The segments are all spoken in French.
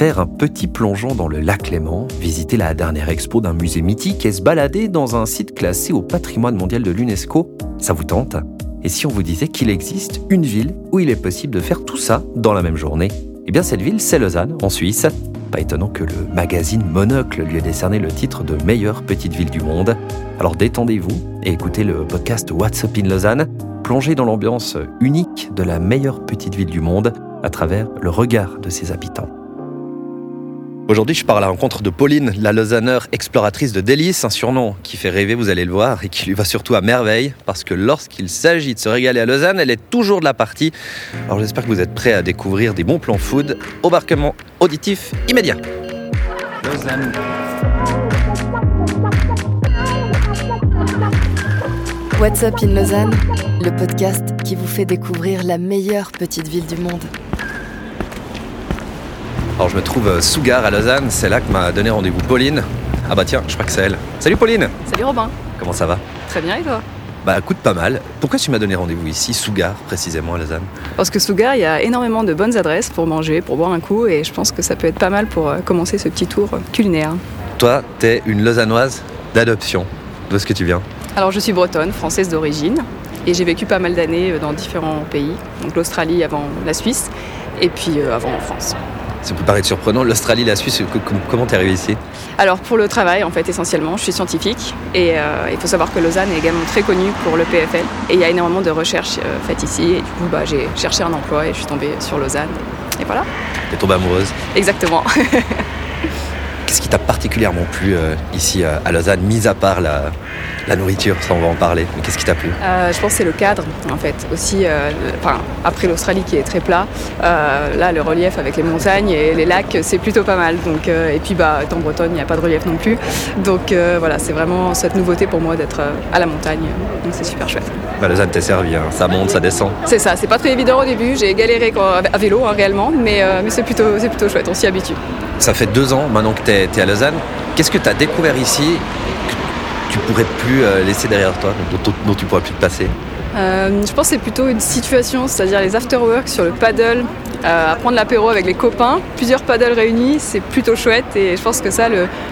faire un petit plongeon dans le lac Léman, visiter la dernière expo d'un musée mythique et se balader dans un site classé au patrimoine mondial de l'UNESCO, ça vous tente? Et si on vous disait qu'il existe une ville où il est possible de faire tout ça dans la même journée? Eh bien cette ville, c'est Lausanne, en Suisse. Pas étonnant que le magazine Monocle lui ait décerné le titre de meilleure petite ville du monde. Alors détendez-vous et écoutez le podcast What's Up in Lausanne, plongez dans l'ambiance unique de la meilleure petite ville du monde à travers le regard de ses habitants. Aujourd'hui, je pars à la rencontre de Pauline, la Lausanneur exploratrice de délices, un surnom qui fait rêver, vous allez le voir, et qui lui va surtout à merveille, parce que lorsqu'il s'agit de se régaler à Lausanne, elle est toujours de la partie. Alors j'espère que vous êtes prêts à découvrir des bons plans food. Embarquement auditif immédiat. Lausanne. What's Up in Lausanne, le podcast qui vous fait découvrir la meilleure petite ville du monde. Alors je me trouve euh, sous gare à Lausanne, c'est là que m'a donné rendez-vous Pauline. Ah bah tiens, je crois que c'est elle. Salut Pauline Salut Robin Comment ça va? Très bien et toi? Bah écoute pas mal. Pourquoi tu m'as donné rendez-vous ici, sous gare, précisément à Lausanne? Parce que sous gare, il y a énormément de bonnes adresses pour manger, pour boire un coup et je pense que ça peut être pas mal pour euh, commencer ce petit tour culinaire. Toi, t'es une lausannoise d'adoption. D'où est-ce que tu viens? Alors je suis bretonne, française d'origine et j'ai vécu pas mal d'années euh, dans différents pays, donc l'Australie avant la Suisse et puis avant en France. Ça peut paraître surprenant, l'Australie, la Suisse, comment t'es arrivé ici? Alors pour le travail en fait essentiellement, je suis scientifique et euh, il faut savoir que Lausanne est également très connue pour le PFL et il y a énormément de recherches euh, faites ici et du coup bah, j'ai cherché un emploi et je suis tombée sur Lausanne et voilà. T'es tombée amoureuse? Exactement. Qu'est-ce qui t'a particulièrement plu euh, ici à Lausanne, mis à part la, la nourriture, ça on va en parler. Mais qu'est-ce qui t'a plu? Euh, Je pense que c'est le cadre en fait. Aussi, euh, après l'Australie qui est très plat, euh, là le relief avec les montagnes et les lacs c'est plutôt pas mal. Donc, et puis bah, en Bretonne il n'y a pas de relief non plus. Donc voilà, c'est vraiment cette nouveauté pour moi d'être à la montagne. Donc c'est super chouette. Bah, Lausanne t'es servi, hein. ça monte, ça descend. C'est ça, c'est pas très évident au début, j'ai galéré à vélo hein, réellement, mais, mais c'est plutôt, plutôt chouette, on s'y habitue. Ça fait deux ans maintenant que tu es, à Lausanne. Qu'est-ce que tu as découvert ici tu pourrais plus euh, laisser derrière toi, dont, tu pourrais plus te passer? Euh, Je pense que c'est plutôt une situation, c'est-à-dire les after-work sur le paddle, euh, à prendre l'apéro avec les copains, plusieurs paddles réunis, c'est plutôt chouette et je pense que ça,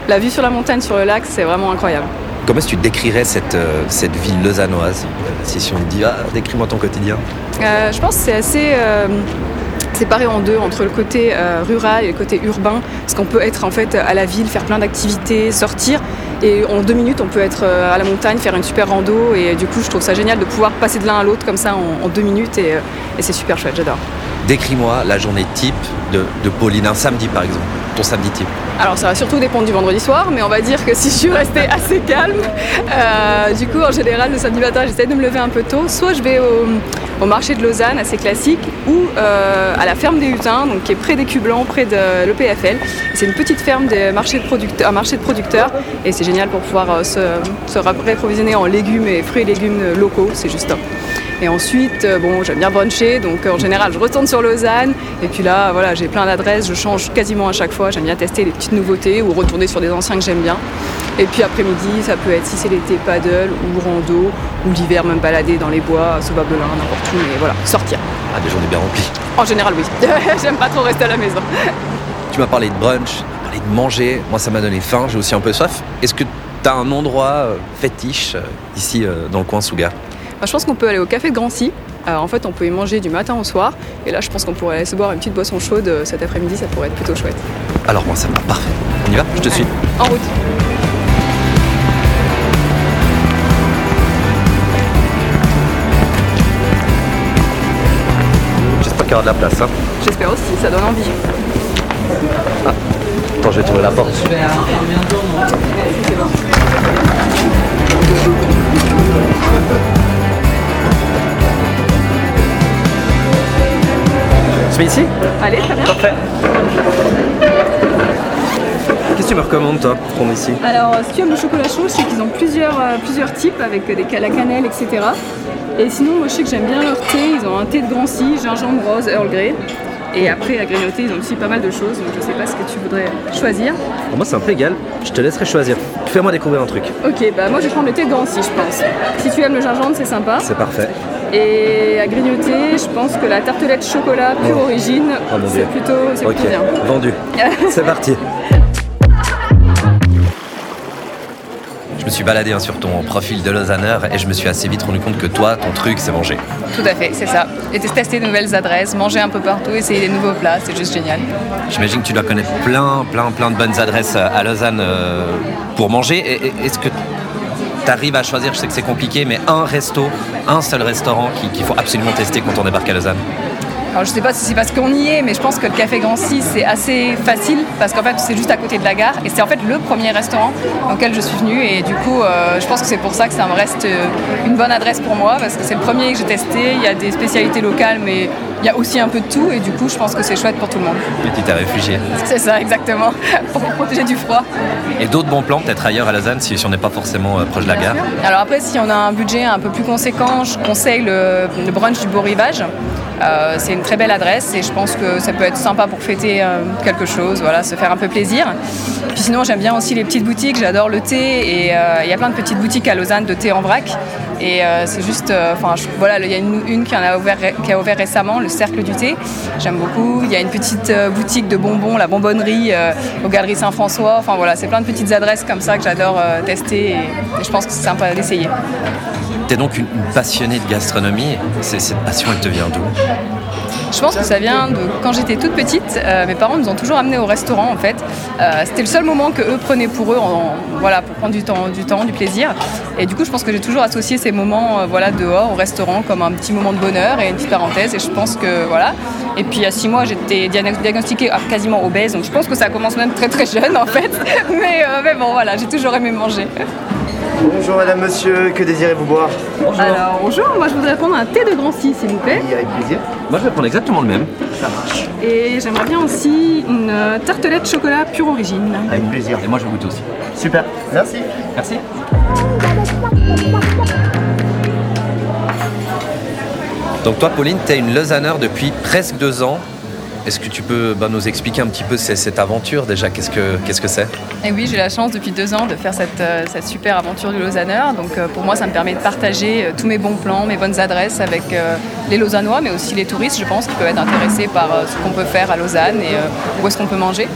la vue sur la montagne, sur le lac, c'est vraiment incroyable. Comment est-ce que tu décrirais cette, cette ville lausannoise? Si on te dit, ah, décris-moi ton quotidien. je pense que c'est assez séparé en deux entre le côté rural et le côté urbain, parce qu'on peut être en fait à la ville, faire plein d'activités, sortir, et en deux minutes, on peut être euh, à la montagne, faire une super rando. Et du coup, je trouve ça génial de pouvoir passer de l'un à l'autre comme ça en, deux minutes. Euh, et c'est super chouette, j'adore. Décris-moi la journée type de, Pauline, un samedi par exemple, ton samedi type. Alors ça va surtout dépendre du vendredi soir, mais on va dire que si je suis restée assez calme, euh, du coup en général le samedi matin j'essaie de me lever un peu tôt, soit je vais au, marché de Lausanne, assez classique, ou euh, à la ferme des Hutins, donc qui est près des Blancs, près de l'EPFL. C'est une petite ferme de marché de producteurs, un marché de producteurs, et c'est génial pour pouvoir euh, se, se réapprovisionner en légumes et fruits et légumes locaux, c'est juste top. Et ensuite, euh, bon, j'aime bien bruncher, donc euh, en général, je retourne sur Lausanne. Et puis là, voilà, j'ai plein d'adresses, je change quasiment à chaque fois. J'aime bien tester des petites nouveautés ou retourner sur des anciens que j'aime bien. Et puis après-midi, ça peut être si c'est l'été paddle ou rando, ou l'hiver même balader dans les bois, Babelin, n'importe où, mais voilà, sortir. Ah, des journées bien remplies. En général, oui. J'aime pas trop rester à la maison. Tu m'as parlé de brunch, tu m'as parlé de manger. Moi, ça m'a donné faim, j'ai aussi un peu soif. Est-ce que tu as un endroit euh, fétiche ici dans le coin Souga? Bah, je pense qu'on peut aller au café de Grancy. Euh, en fait, on peut y manger du matin au soir. Et là, je pense qu'on pourrait aller se boire une petite boisson chaude euh, cet après-midi. Ça pourrait être plutôt chouette. Alors, moi, ça va. Parfait. On y va? Je te suis. En route. J'espère qu'il y aura de la place. Hein. J'espère aussi. Ça donne envie. Ah. Attends, je vais trouver la porte. Se met ici Allez, très bien. Parfait. Qu'est-ce que tu me recommandes toi pour prendre ici Alors si tu aimes le chocolat chaud, je sais qu'ils ont plusieurs, euh, plusieurs types avec des la cannelle, etc. Et sinon moi je sais que j'aime bien leur thé, ils ont un thé de Grancy, gingembre rose, Earl Grey. Et après, à grignoter, ils ont aussi pas mal de choses. Donc je sais pas ce que tu voudrais choisir. Pour moi, c'est un peu égal. Je te laisserai choisir. Fais-moi découvrir un truc. Ok, bah moi je vais prendre le thé Drancy, je pense. Si tu aimes le gingembre, c'est sympa. C'est parfait. Et à grignoter, je pense que la tartelette chocolat pure Oh. origine, Oh c'est plutôt, c'est plutôt bien. vendu. c'est parti. Me suis baladé hein, sur ton profil de Lausanner et je me suis assez vite rendu compte que toi, ton truc, c'est manger. Tout à fait, c'est ça. Et tester de nouvelles adresses, manger un peu partout, essayer des nouveaux plats, c'est juste génial. J'imagine que tu dois connaître plein, plein, plein de bonnes adresses à Lausanne euh, pour manger. Est-ce que tu arrives à choisir, je sais que c'est compliqué, mais un resto, un seul restaurant qui- qu'il faut absolument tester quand on débarque à Lausanne? Alors je sais pas si c'est parce qu'on y est, mais je pense que le Café Grancy c'est assez facile parce qu'en fait c'est juste à côté de la gare et c'est en fait le premier restaurant auquel je suis venue et du coup euh, je pense que c'est pour ça que ça me reste euh, une bonne adresse pour moi parce que c'est le premier que j'ai testé, il y a des spécialités locales mais il y a aussi un peu de tout et du coup je pense que c'est chouette pour tout le monde. Et tu t'es réfugié. C'est ça exactement, pour protéger du froid. Et d'autres bons plans peut-être ailleurs à Lausanne si, on n'est pas forcément euh, proche de la gare Alors après, si on a un budget un peu plus conséquent, je conseille le, le brunch du Beau Rivage. Euh, c'est une très belle adresse et je pense que ça peut être sympa pour fêter euh, quelque chose, voilà, se faire un peu plaisir. Puis sinon, j'aime bien aussi les petites boutiques, j'adore le thé et euh, il y a plein de petites boutiques à Lausanne de thé en vrac. Et euh, c'est juste, euh, enfin voilà, il y a une, qui, en a ouvert, qui a ouvert récemment, le Cercle du thé. J'aime beaucoup. Il y a une petite euh, boutique de bonbons, la bonbonnerie, aux Galeries Saint-François. Enfin voilà, c'est plein de petites adresses comme ça que j'adore tester et, je pense que c'est sympa d'essayer. T'es donc une, passionnée de gastronomie. Cette passion, elle te vient d'où? Je pense que ça vient de quand j'étais toute petite. euh, mes parents nous ont toujours amenés au restaurant en fait. Euh, C'était le seul moment que eux prenaient pour eux, voilà, pour prendre du temps, du temps, du plaisir. Et du coup, je pense que j'ai toujours associé ces moments, euh, voilà, dehors au restaurant comme un petit moment de bonheur et une petite parenthèse. Et je pense que voilà. Et puis à six mois, j'étais diagno- diagnostiquée ah, quasiment obèse, donc je pense que ça commence même très très jeune en fait. Mais, mais bon, voilà, j'ai toujours aimé manger. Bonjour madame, monsieur, que désirez-vous boire Alors bonjour, moi je voudrais prendre un thé de Grancy s'il vous plaît. Oui, avec plaisir. Moi, je vais prendre exactement le même. Ça marche. Et j'aimerais bien aussi une euh, tartelette chocolat pure origine. Avec plaisir. Et moi, je goûte aussi. Super, merci. Merci. Donc toi, Pauline, tu es une Lausanneur depuis presque deux ans. Est-ce que tu peux bah, nous expliquer un petit peu cette aventure déjà Qu'est-ce que qu'est-ce que c'est? Et oui, j'ai la chance depuis deux ans de faire cette, euh, cette super aventure du Lausanner. Donc euh, pour moi, ça me permet de partager euh, tous mes bons plans, mes bonnes adresses avec les Lausannois, mais aussi les touristes, je pense, qui peuvent être intéressés par ce qu'on peut faire à Lausanne et où est-ce qu'on peut manger.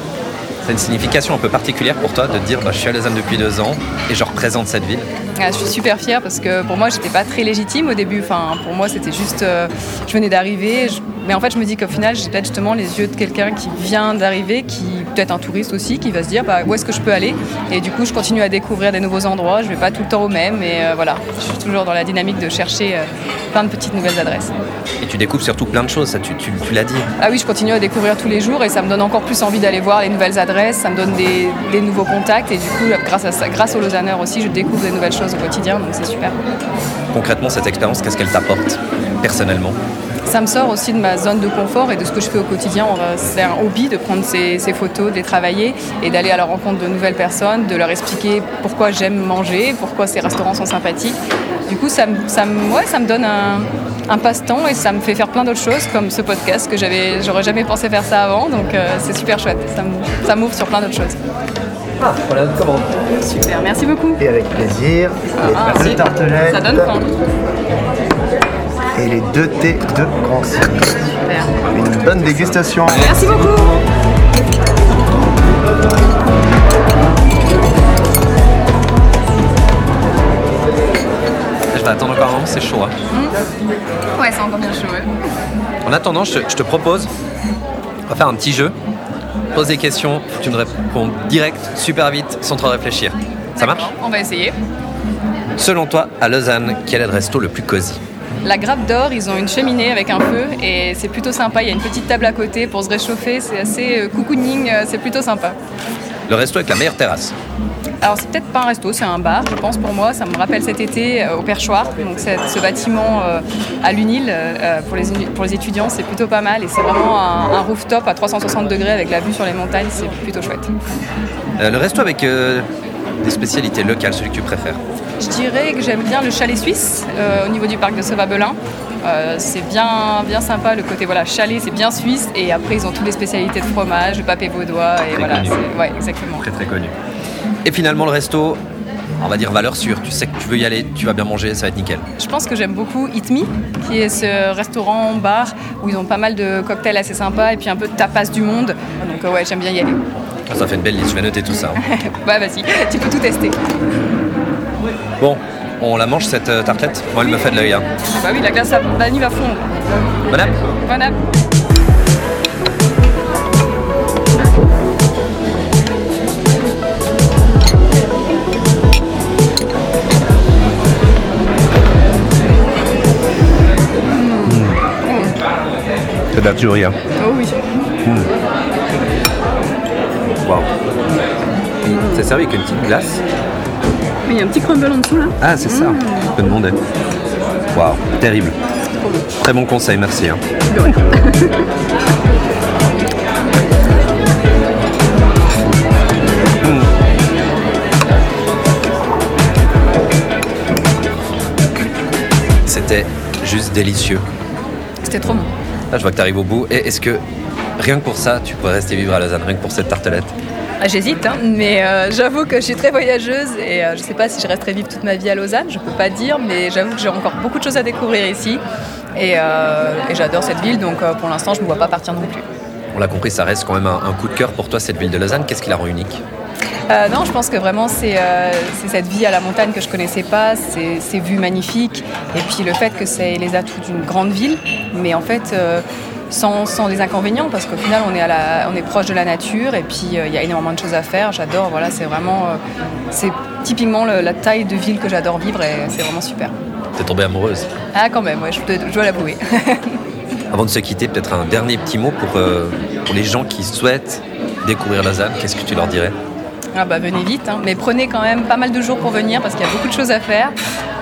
C'est une signification un peu particulière pour toi de dire bah, je suis à Lausanne depuis deux ans et je représente cette ville? Ah, je suis super fière parce que pour moi, j'étais pas très légitime au début. Enfin, pour moi, c'était juste, euh, je venais d'arriver. je- Mais en fait, je me dis qu'au final, j'ai peut-être justement les yeux de quelqu'un qui vient d'arriver, qui peut-être un touriste aussi, qui va se dire bah, où est-ce que je peux aller? Et du coup, je continue à découvrir des nouveaux endroits. Je vais pas tout le temps au même. Et euh, voilà, je suis toujours dans la dynamique de chercher euh, plein de petites nouvelles adresses. Et tu découvres surtout plein de choses, ça tu, tu- tu l'as dit. Ah oui, je continue à découvrir tous les jours et ça me donne encore plus envie d'aller voir les nouvelles adresses, ça me donne des, des nouveaux contacts et du coup, grâce, à ça, grâce aux aussi, je découvre des nouvelles choses au quotidien, donc c'est super. Concrètement, cette expérience, qu'est-ce qu'elle t'apporte personnellement? Ça me sort aussi de ma zone de confort et de ce que je fais au quotidien. C'est un hobby de prendre ces, ces photos, de les travailler et d'aller à la rencontre de nouvelles personnes, de leur expliquer pourquoi j'aime manger, pourquoi ces restaurants sont sympathiques. Du coup, ça me, ça me, ouais, ça me donne un, un passe-temps et ça me fait faire plein d'autres choses comme ce podcast que j'aurais jamais pensé faire ça avant. Donc euh, c'est super chouette. Ça m'ouvre sur plein d'autres choses. Ah, voilà une commande. Super, merci beaucoup. Et avec plaisir. Les Ah, deux merci. tartelettes Ça donne faim. et les deux thés de Grancy. Super. Une bonne dégustation. Merci beaucoup. Je vais attendre encore un moment, c'est chaud. hein. Ouais, c'est encore bien chaud. ouais. En attendant, je te, je te propose, on va faire un petit jeu. Pose des questions, tu me réponds direct, super vite, sans trop réfléchir. Ça marche? On va essayer. Selon toi, à Lausanne, quel est le resto le plus cosy? La Grappe d'Or, ils ont une cheminée avec un feu et c'est plutôt sympa. Il y a une petite table à côté pour se réchauffer. C'est assez euh, cocooning, euh, c'est plutôt sympa. Le resto avec la meilleure terrasse Alors c'est peut-être pas un resto, c'est un bar, je pense pour moi. Ça me rappelle cet été euh, au Perchoir. Donc ce bâtiment euh, à l'UNIL euh, pour, les, pour les étudiants, c'est plutôt pas mal et c'est vraiment un, un rooftop à 360 degrés avec la vue sur les montagnes. C'est plutôt chouette. Le resto avec des spécialités locales, celui que tu préfères Je dirais que j'aime bien le chalet suisse au niveau du parc de Sauvabelin. Euh, c'est bien, bien sympa, le côté voilà, chalet, c'est bien suisse. Et après, ils ont toutes les spécialités de fromage, de papé vaudois. Et Très voilà, c'est- ouais, exactement. Très très connu. Et finalement, le resto, on va dire valeur sûre. Tu sais que tu veux y aller, tu vas bien manger, ça va être nickel. Je pense que j'aime beaucoup Eat Me, qui est ce restaurant-bar où ils ont pas mal de cocktails assez sympas et puis un peu de tapas du monde. Donc ouais, j'aime bien y aller. Ah, Ça fait une belle liste, je vais noter tout ça. hein. Bah vas-y, tu peux tout tester. Bon, on la mange cette euh, tartelette Moi, elle me fait de l'œil. hein. Bah oui, la glace à vanille va fondre. Madame Voilà. C'est de la tuerie. hein. Oh oui. Waouh. C'est servi avec une petite glace. Il y a un petit crumble en dessous là. Ah, c'est ça. Je peux demander. Waouh, terrible. Très bon conseil, merci. hein. Mm. C'était juste délicieux. C'était trop bon. Là, je vois que tu arrives au bout. Et est-ce que rien que pour ça, tu pourrais rester vivre à Lausanne, rien que pour cette tartelette? Ah, J'hésite, hein, mais euh, j'avoue que je suis très voyageuse et euh, je sais pas si je resterai vivre toute ma vie à Lausanne, je peux pas dire, mais j'avoue que j'ai encore beaucoup de choses à découvrir ici et, euh, et j'adore cette ville, donc pour l'instant je ne me vois pas partir non plus. On l'a compris, ça reste quand même un, un coup de cœur pour toi, cette ville de Lausanne. Qu'est-ce qui la rend unique? Euh, non, je pense que vraiment c'est euh, cette vie à la montagne que je connaissais pas, ces, ces vues magnifiques, et puis le fait que c'est les atouts d'une grande ville, mais en fait euh, sans, sans des inconvénients, parce qu'au final on est, à la, on est proche de la nature, et puis euh, il y a énormément de choses à faire. J'adore, voilà, c'est vraiment, euh, c'est typiquement le- la taille de ville que j'adore vivre, et c'est vraiment super. T'es tombée amoureuse Ah quand même, ouais, je, dois- je dois l'avouer. Avant de se quitter, peut-être un dernier petit mot pour, euh, pour les gens qui souhaitent découvrir Lausanne. Qu'est-ce que tu leur dirais? Ah bah venez vite, hein. mais prenez quand même pas mal de jours pour venir parce qu'il y a beaucoup de choses à faire.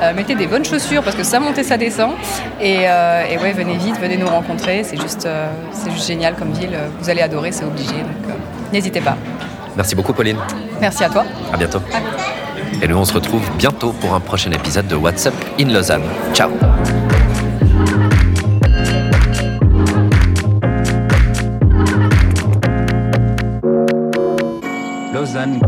Euh, mettez des bonnes chaussures parce que ça monte et ça descend. Et, euh, et ouais, venez vite, venez nous rencontrer. C'est juste, euh, c'est juste génial comme ville. Vous allez adorer, c'est obligé. Donc euh, n'hésitez pas. Merci beaucoup, Pauline. Merci à toi. À bientôt. Et nous, on se retrouve bientôt pour un prochain épisode de WhatsApp in Lausanne. Ciao Lausanne